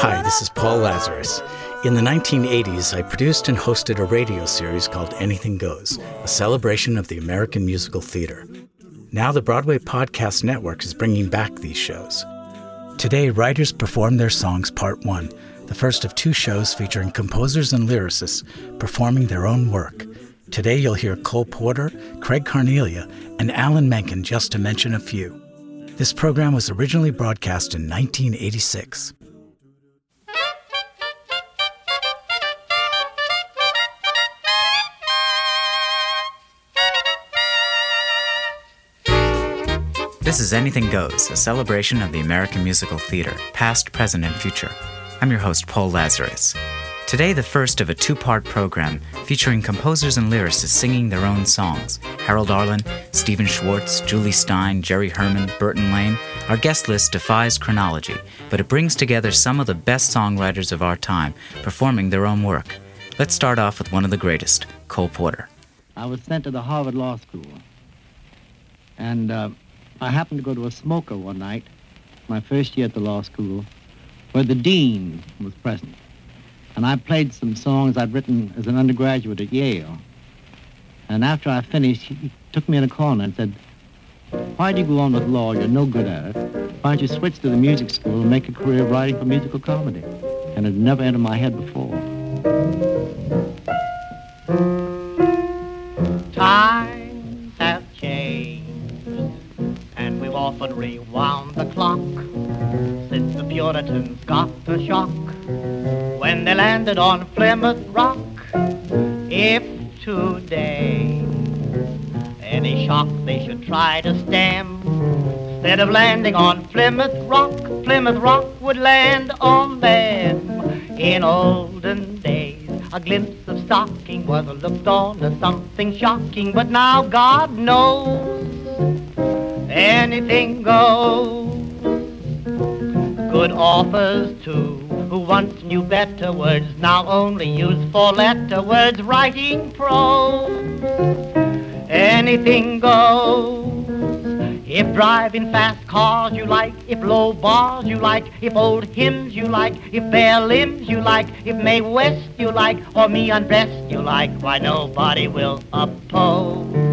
Hi, this is Paul Lazarus. In the 1980s, I produced and hosted a radio series called Anything Goes, a celebration of the American musical theater. Now, the Broadway Podcast Network is bringing back these shows. Today, writers perform their songs part one, the first of two shows featuring composers and lyricists performing their own work. Today, you'll hear Cole Porter, Craig Carnelia, and Alan Menken, just to mention a few. This program was originally broadcast in 1986. This is Anything Goes, a celebration of the American musical theater, past, present, and future. I'm your host, Paul Lazarus. Today, the first of a two part program featuring composers and lyricists singing their own songs Harold Arlen, Stephen Schwartz, Jule Styne, Jerry Herman, Burton Lane. Our guest list defies chronology, but it brings together some of the best songwriters of our time performing their own work. Let's start off with one of the greatest, Cole Porter. I was sent to the Harvard Law School, and uh, I happened to go to a smoker one night, my first year at the law school, where the dean was present and I played some songs I'd written as an undergraduate at Yale. And after I finished, he took me in a corner and said, why do you go on with law? You're no good at it. Why don't you switch to the music school and make a career writing for musical comedy? And it never entered my head before. Times have changed, and we've often rewound the clock since the Puritans got the shock when they landed on Plymouth Rock. If today any shock they should try to stem, instead of landing on Plymouth Rock, Plymouth Rock would land on them. In olden days, a glimpse of stocking was looked on as something shocking, but now God knows anything goes. Good authors too who once knew better words now only use four-letter words writing prose. Anything goes. If driving fast cars you like, if low bars you like, if old hymns you like, if bare limbs you like, if Mae West you like, or me undressed you like, why nobody will oppose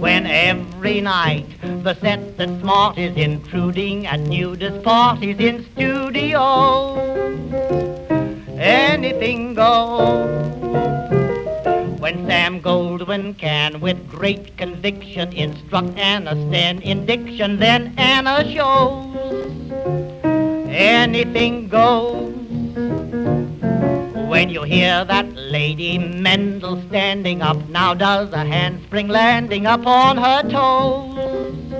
when every night the set that's smart is intruding at nudist parties in studios. Anything goes. When Sam Goldwyn can, with great conviction, instruct Anna Sten in diction, then Anna shows. Anything goes. When you hear that Lady Mendl standing up, now does a handspring landing up on her toes.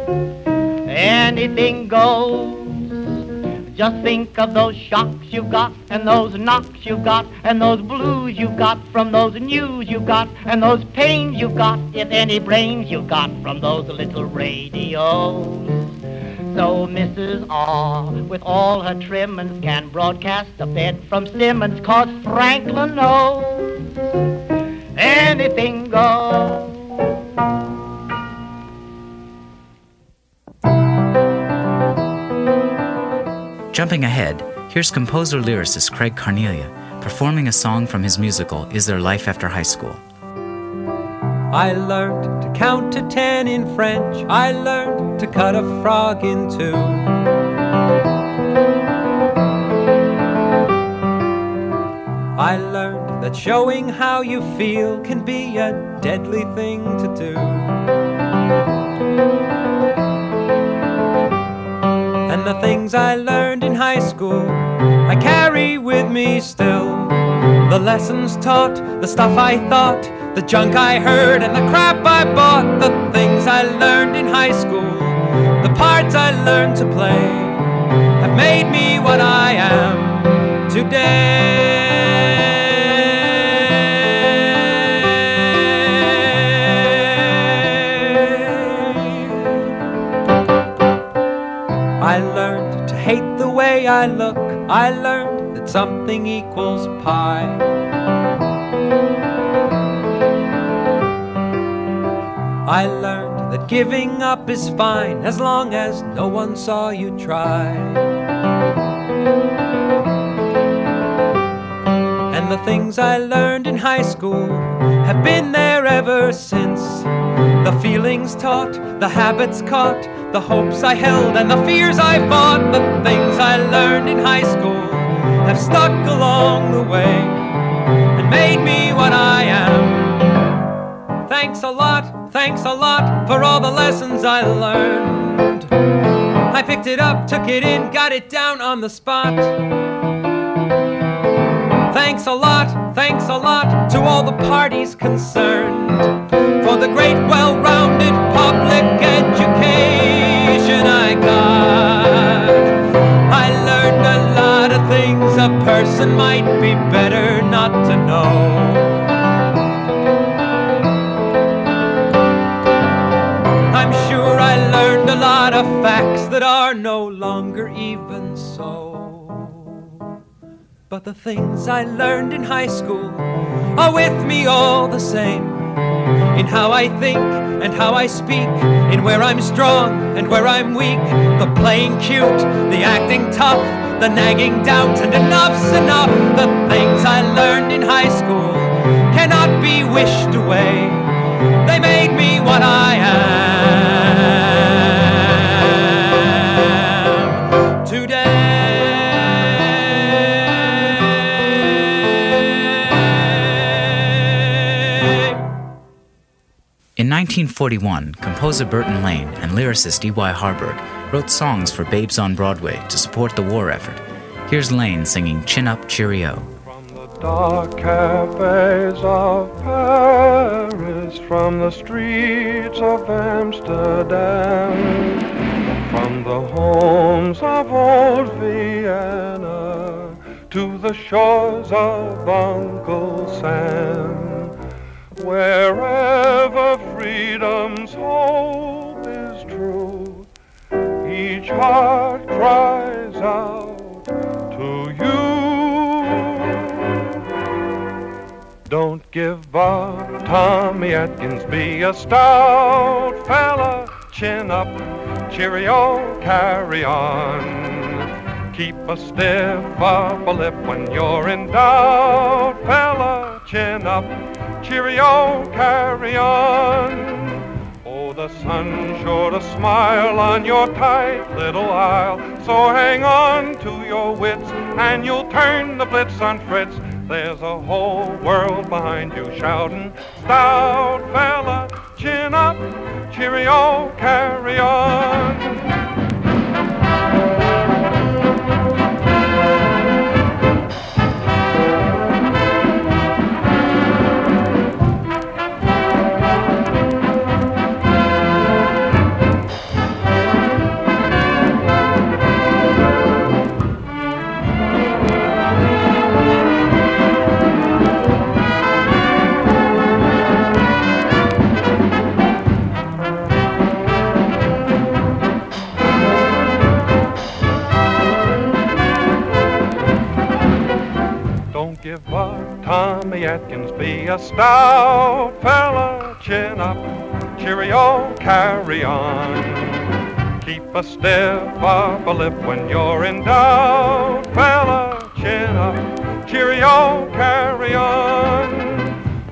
Anything goes. Just think of those shocks you've got, and those knocks you've got, and those blues you've got from those news you've got, and those pains you've got, if any brains you've got from those little radios. So Mrs. R, with all her trimmings, can broadcast a bed from Simmons, cause Franklin knows anything goes. Jumping ahead, here's composer lyricist Craig Carnelia performing a song from his musical Is There Life After High School? I learned to count to ten in French. I learned to cut a frog in two. I learned that showing how you feel can be a deadly thing to do. And the things I learned in high school, I carry with me still. The lessons taught, the stuff I thought, the junk I heard, and the crap I bought, the things I learned in high school, the parts I learned to play, have made me what I am today. I learned to hate the way I look. I learned that something equals pi. I learned that giving up is fine as long as no one saw you try. And the things I learned in high school have been there ever since. The feelings taught, the habits caught, the hopes I held, and the fears I fought. The things I learned in high school have stuck along the way and made me what I am. Thanks a lot, thanks a lot for all the lessons I learned. I picked it up, took it in, got it down on the spot. Thanks a lot, thanks a lot to all the parties concerned for the great, well rounded public education I got. I learned a lot of things a person might be better not to know. Of facts that are no longer even so. But the things I learned in high school are with me all the same. In how I think and how I speak, in where I'm strong and where I'm weak, the playing cute, the acting tough, the nagging doubt, and enough's enough. The things I learned in high school cannot be wished away. They made me what I am 1941, composer Burton Lane and lyricist E.Y. Harburg wrote songs for Babes on Broadway to support the war effort. Here's Lane singing Chin Up Cheerio. From the dark cafes of Paris, from the streets of Amsterdam, from the homes of old Vienna to the shores of Uncle Sam. Heart cries out to you. Don't give up, Tommy Atkins, be a stout fella, chin up, cheerio, carry on. Keep a stiff upper lip when you're in doubt, fella, chin up, cheerio, carry on. The sun's sure to smile on your tight little isle. So hang on to your wits and you'll turn the blitz on Fritz. There's a whole world behind you shouting, stout fella, chin up, cheerio, carry on. A stiff upper lip when you're in doubt, fella, chin up, cheerio, carry on.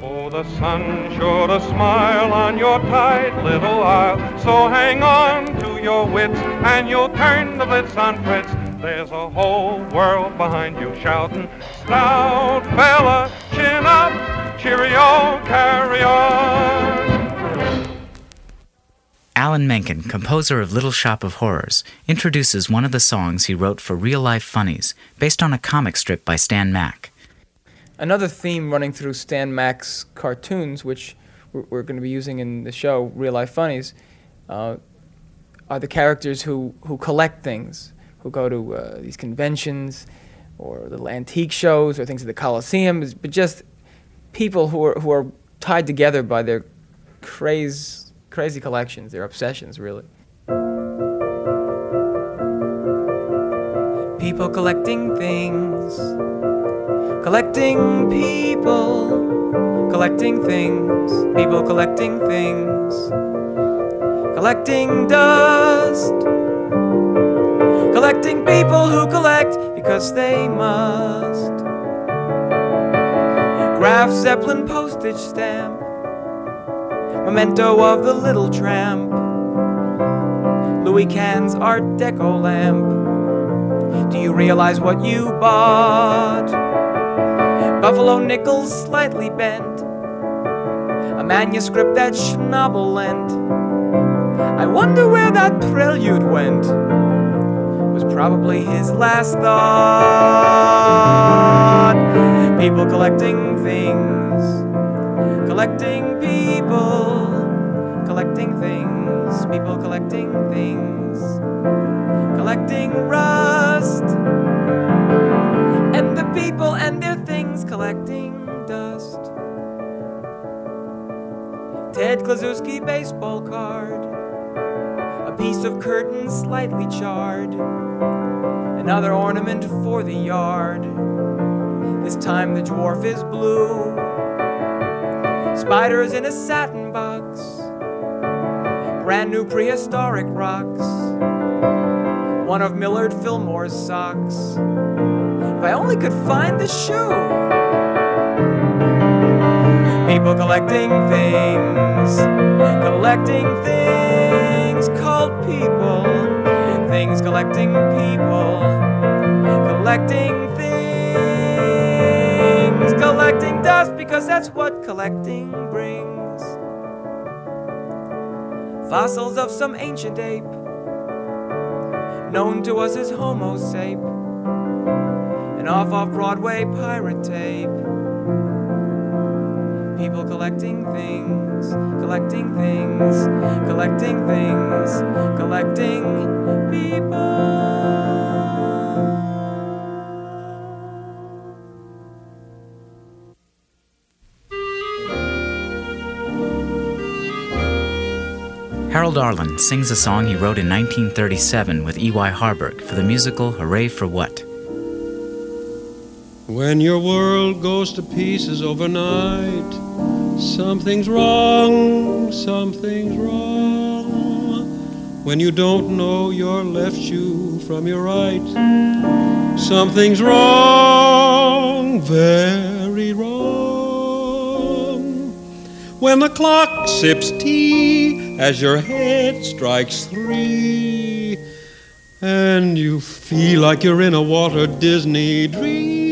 Oh, the sun sure to smile on your tight little isle. So hang on to your wits and you'll turn the blitz on Fritz. There's a whole world behind you shouting, stout fella, chin up, cheerio, carry on. Alan Menken, composer of Little Shop of Horrors, introduces one of the songs he wrote for Real Life Funnies, based on a comic strip by Stan Mack. Another theme running through Stan Mack's cartoons, which we're, going to be using in the show Real Life Funnies, uh, are the characters who, who collect things, who go to uh, these conventions or little antique shows or things at the Coliseum, but just people who are, who are tied together by their craze crazy collections, They're obsessions, really. People collecting things, collecting people, collecting things, people collecting things, collecting dust, collecting people who collect because they must. Graf Zeppelin postage stamp memento of the little tramp. Louis Cahn's Art Deco lamp. Do you realize what you bought? Buffalo nickels slightly bent. A manuscript that Schnabel lent. I wonder where that prelude went. Was probably his last thought. People collecting things, collecting people collecting things, people collecting things, collecting rust, and the people and their things collecting dust. Ted Kluszewski baseball card, a piece of curtain slightly charred, another ornament for the yard. This time the dwarf is blue. Spiders in a satin box brand new prehistoric rocks. One of Millard Fillmore's socks. If I only could find the shoe. People collecting things, collecting things called people. Things collecting people, collecting things, collecting dust because that's what collecting fossils of some ancient ape, known to us as Homo sape, an off off Broadway pirate tape. People collecting things, collecting things, collecting things, collecting people. Harold Arlen sings a song he wrote in 1937 with E.Y. Harburg for the musical Hooray for What? When your world goes to pieces overnight, something's wrong, something's wrong. When you don't know your left shoe from your right, something's wrong, very wrong. When the clock sips tea, as your head strikes three and you feel like you're in a Walter Disney dream.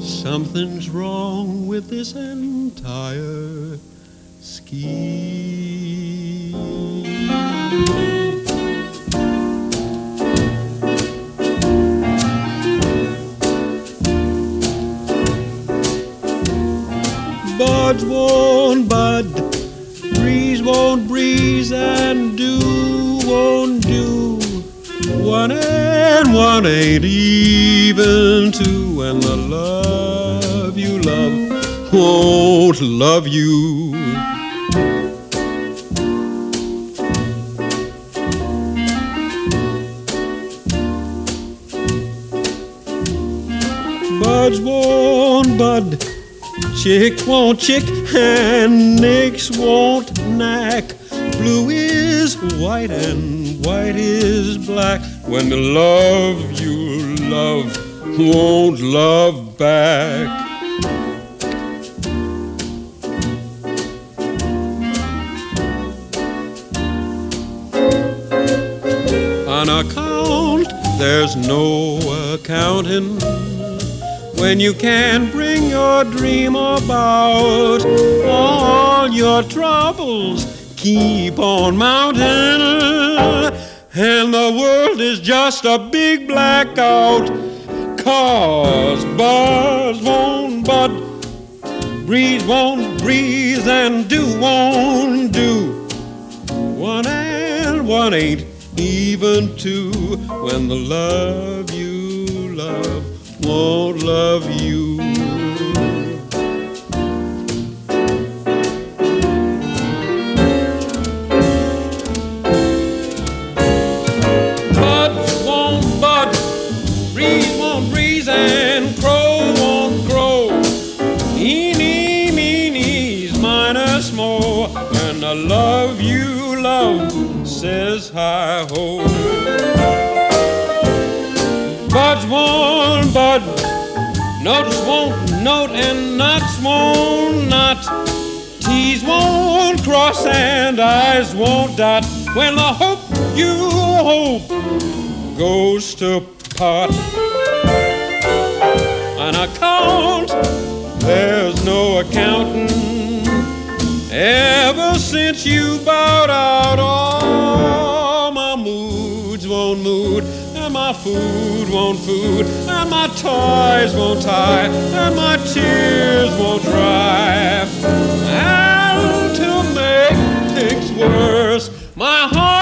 Something's wrong with this entire scheme. Buds won't bud, breeze won't breeze, and dew won't dew. One and one ain't even two, and the love you love won't love you. Chick won't chick and nicks won't knack. Blue is white and white is black. When the love you love won't love back. On account, there's no accounting when you can bring your dream about. All your troubles keep on mounting, and the world is just a big blackout. Cause buzz won't bud, breeze won't breeze, and do won't do. One and one ain't even two when the love won't love you. Notes won't note, and knots won't knot. T's won't cross and I's won't dot when the hope you hope goes to pot. On account, there's no accounting. Ever since you bowed out, my food won't food, and my toys won't tie, and my tears won't dry. And to make things worse, my heart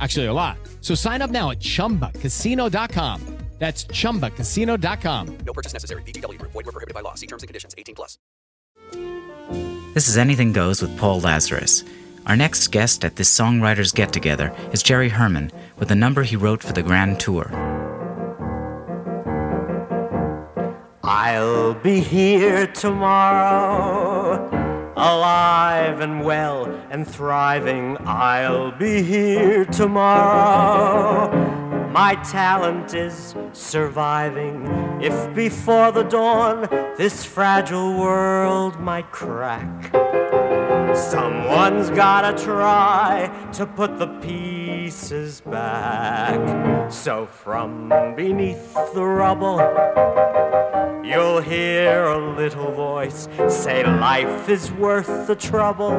Actually, a lot. So sign up now at chumbacasino.com. That's chumbacasino.com. No purchase necessary. VGW Group. Void were prohibited by law. See terms and conditions. 18 plus. This is Anything Goes with Paul Lazarus. Our next guest at this songwriters get together is Jerry Herman with a number he wrote for the Grand Tour. I'll be here tomorrow, alive and well and thriving. I'll be here tomorrow. My talent is surviving. If before the dawn this fragile world might crack, someone's gotta try to put the pieces back. So from beneath the rubble, You'll hear a little voice say life is worth the trouble.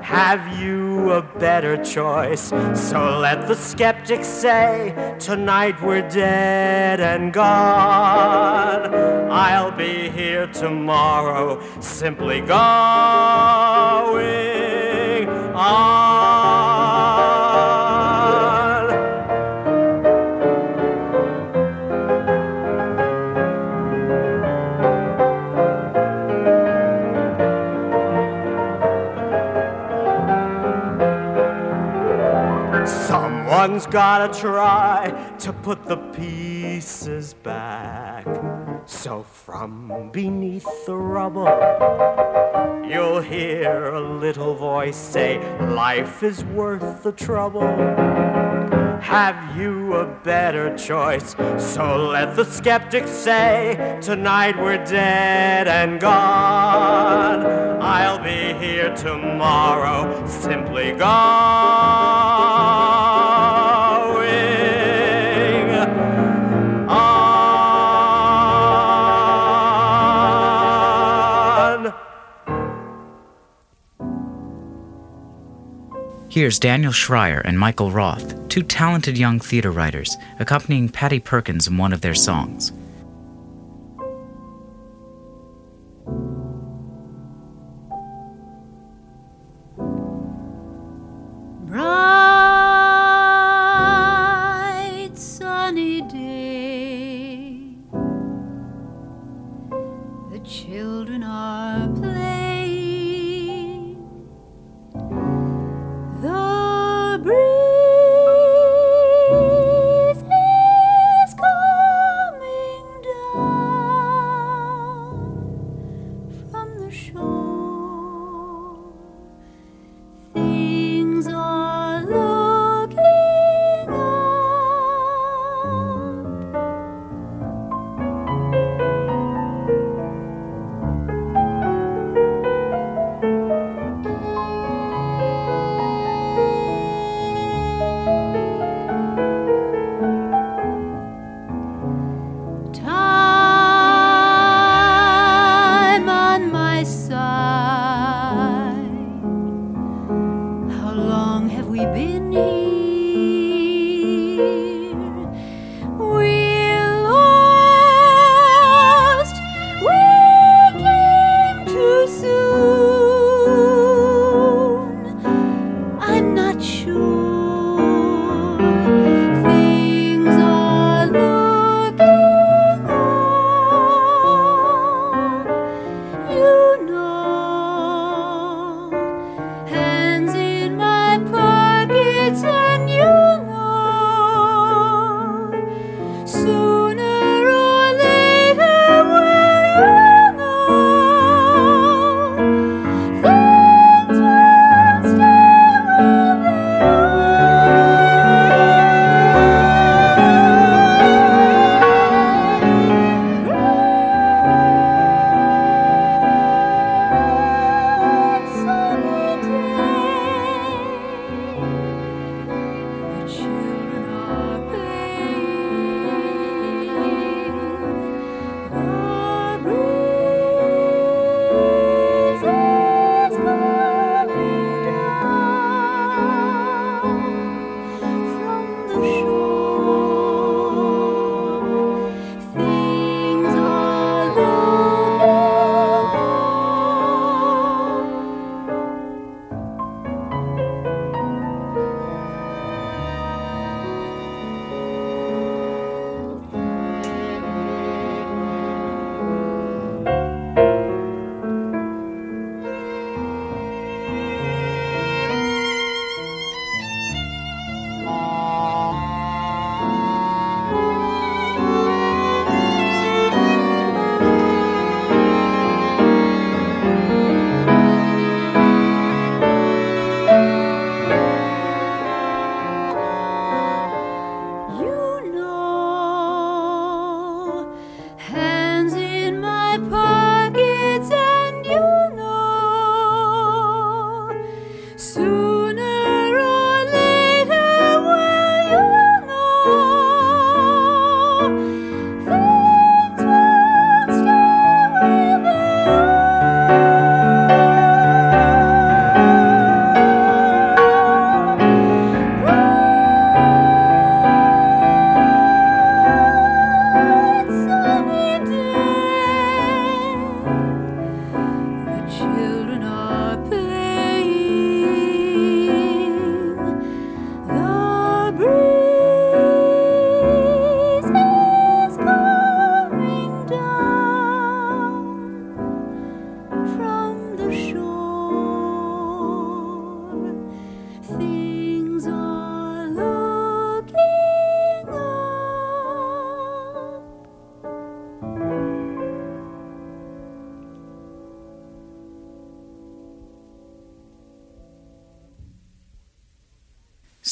Have you a better choice? So let the skeptics say tonight we're dead and gone. I'll be here tomorrow, simply going on. Someone's gotta try to put the pieces back. So from beneath the rubble, you'll hear a little voice say, Life is worth the trouble. Have you a better choice? So let the skeptics say, Tonight we're dead and gone. I'll be here tomorrow, simply going Here's Daniel Schreier and Michael Roth, two talented young theater writers, accompanying Patty Perkins in one of their songs.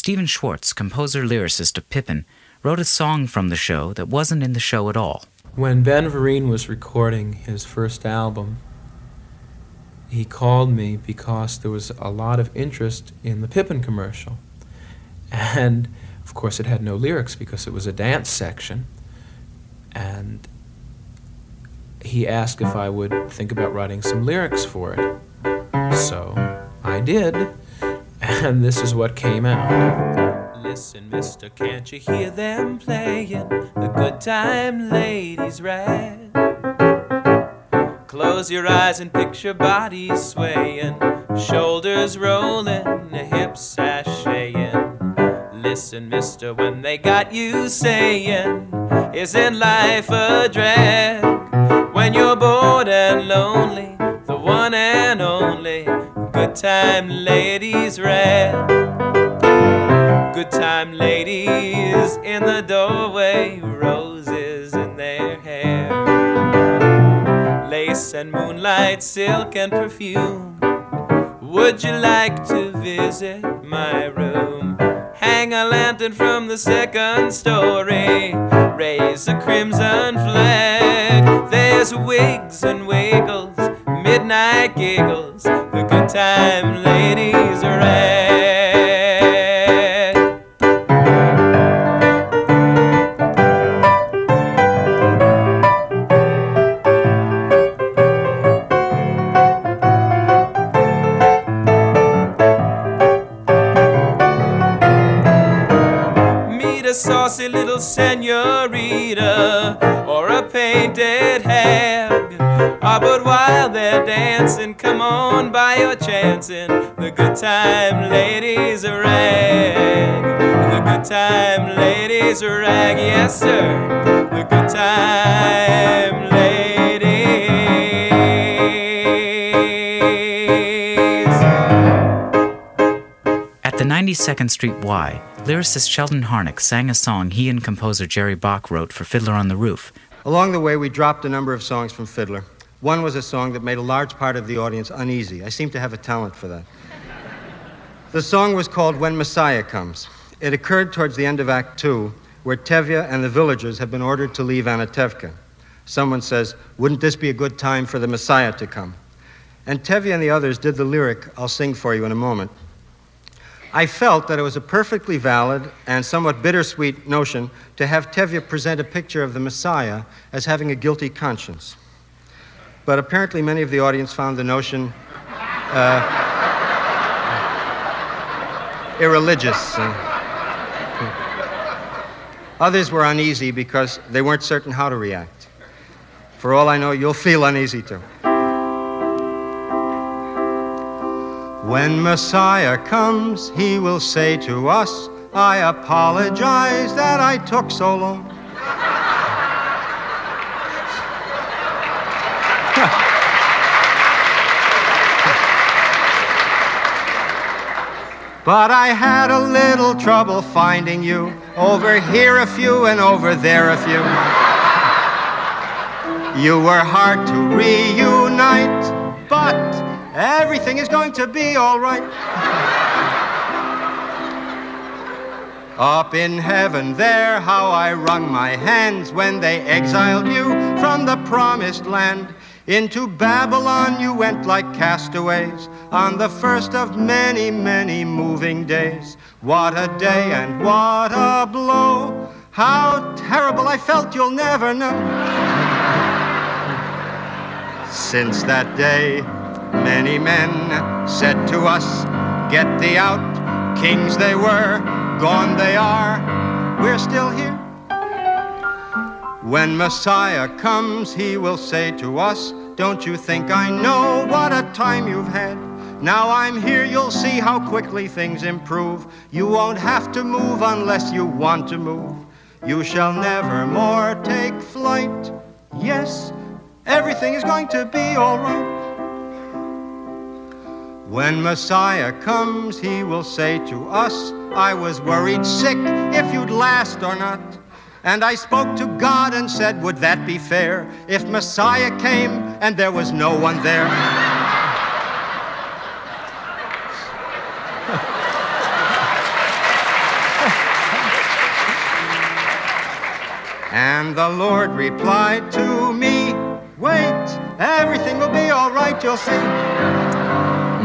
Stephen Schwartz, composer lyricist of Pippin, wrote a song from the show that wasn't in the show at all. When Ben Vereen was recording his first album, he called me because there was a lot of interest in the Pippin commercial. And of course, it had no lyrics because it was a dance section. And he asked if I would think about writing some lyrics for it. So I did, and this is what came out. Listen, mister, can't you hear them playing the good time ladies rag? Close your eyes and picture bodies swaying, shoulders rolling, hips sashaying. Listen, mister, when they got you saying, Isn't life a drag? When you're bored and lonely, the one and only good time ladies red. Good time ladies in the doorway, roses in their hair lace and moonlight, silk and perfume. Would you like to visit my room? Hang a lantern from the second story, raise a crimson flag. There's wigs and wiggles, midnight giggles, the good time ladies rag. Meet a saucy little senorita or a painted hag. Ah, but while they're dancing, come on by your chancing. The good time ladies rag. The good time ladies rag, yes sir. The good time ladies. At the 92nd Street Y, lyricist Sheldon Harnick sang a song he and composer Jerry Bock wrote for Fiddler on the Roof. Along the way, we dropped a number of songs from Fiddler. One was a song that made a large part of the audience uneasy. I seem to have a talent for that. The song was called When Messiah Comes. It occurred towards the end of Act Two, where Tevye and the villagers have been ordered to leave Anatevka. Someone says, Wouldn't this be a good time for the Messiah to come? And Tevye and the others did the lyric I'll sing for you in a moment. I felt that it was a perfectly valid and somewhat bittersweet notion to have Tevye present a picture of the Messiah as having a guilty conscience. But apparently, many of the audience found the notion uh, irreligious. Uh, others were uneasy because they weren't certain how to react. For all I know, you'll feel uneasy too. When Messiah comes, he will say to us, I apologize that I took so long. But I had a little trouble finding you. Over here a few and over there a few. You were hard to reunite, but everything is going to be all right. Up in heaven there, how I wrung my hands when they exiled you from the promised land. Into Babylon you went like castaways on the first of many, many moving days. What a day and what a blow! How terrible I felt you'll never know. Since that day, many men said to us, Get thee out. Kings they were, gone they are. We're still here. When Messiah comes, he will say to us, Don't you think I know what a time you've had? Now I'm here, you'll see how quickly things improve. You won't have to move unless you want to move. You shall never more take flight. Yes, everything is going to be all right. When Messiah comes, he will say to us, I was worried sick if you'd last or not. And I spoke to God and said, Would that be fair if Messiah came and there was no one there? and the Lord replied to me, Wait, everything will be all right, you'll see.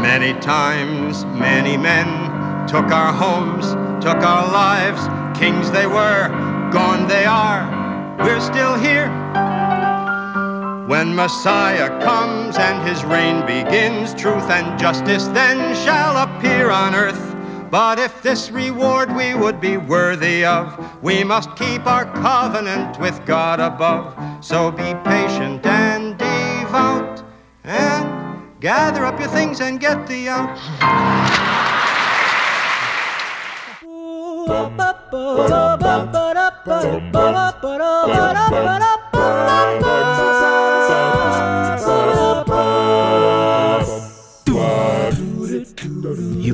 Many times, many men took our homes, took our lives, kings they were gone they are. We're still here. When Messiah comes and his reign begins, truth and justice then shall appear on earth. But if this reward we would be worthy of, we must keep our covenant with God above. So be patient and devout, and gather up your things and get thee out. You've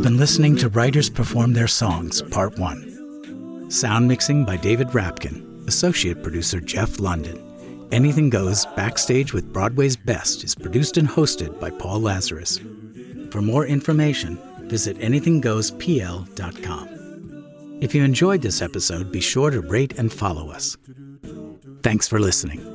been listening to Writers Perform Their Songs, Part 1. Sound mixing by David Rapkin, Associate Producer Jeff London. Anything Goes Backstage with Broadway's Best is produced and hosted by Paul Lazarus. For more information, visit anythinggoespl.com. If you enjoyed this episode, be sure to rate and follow us. Thanks for listening.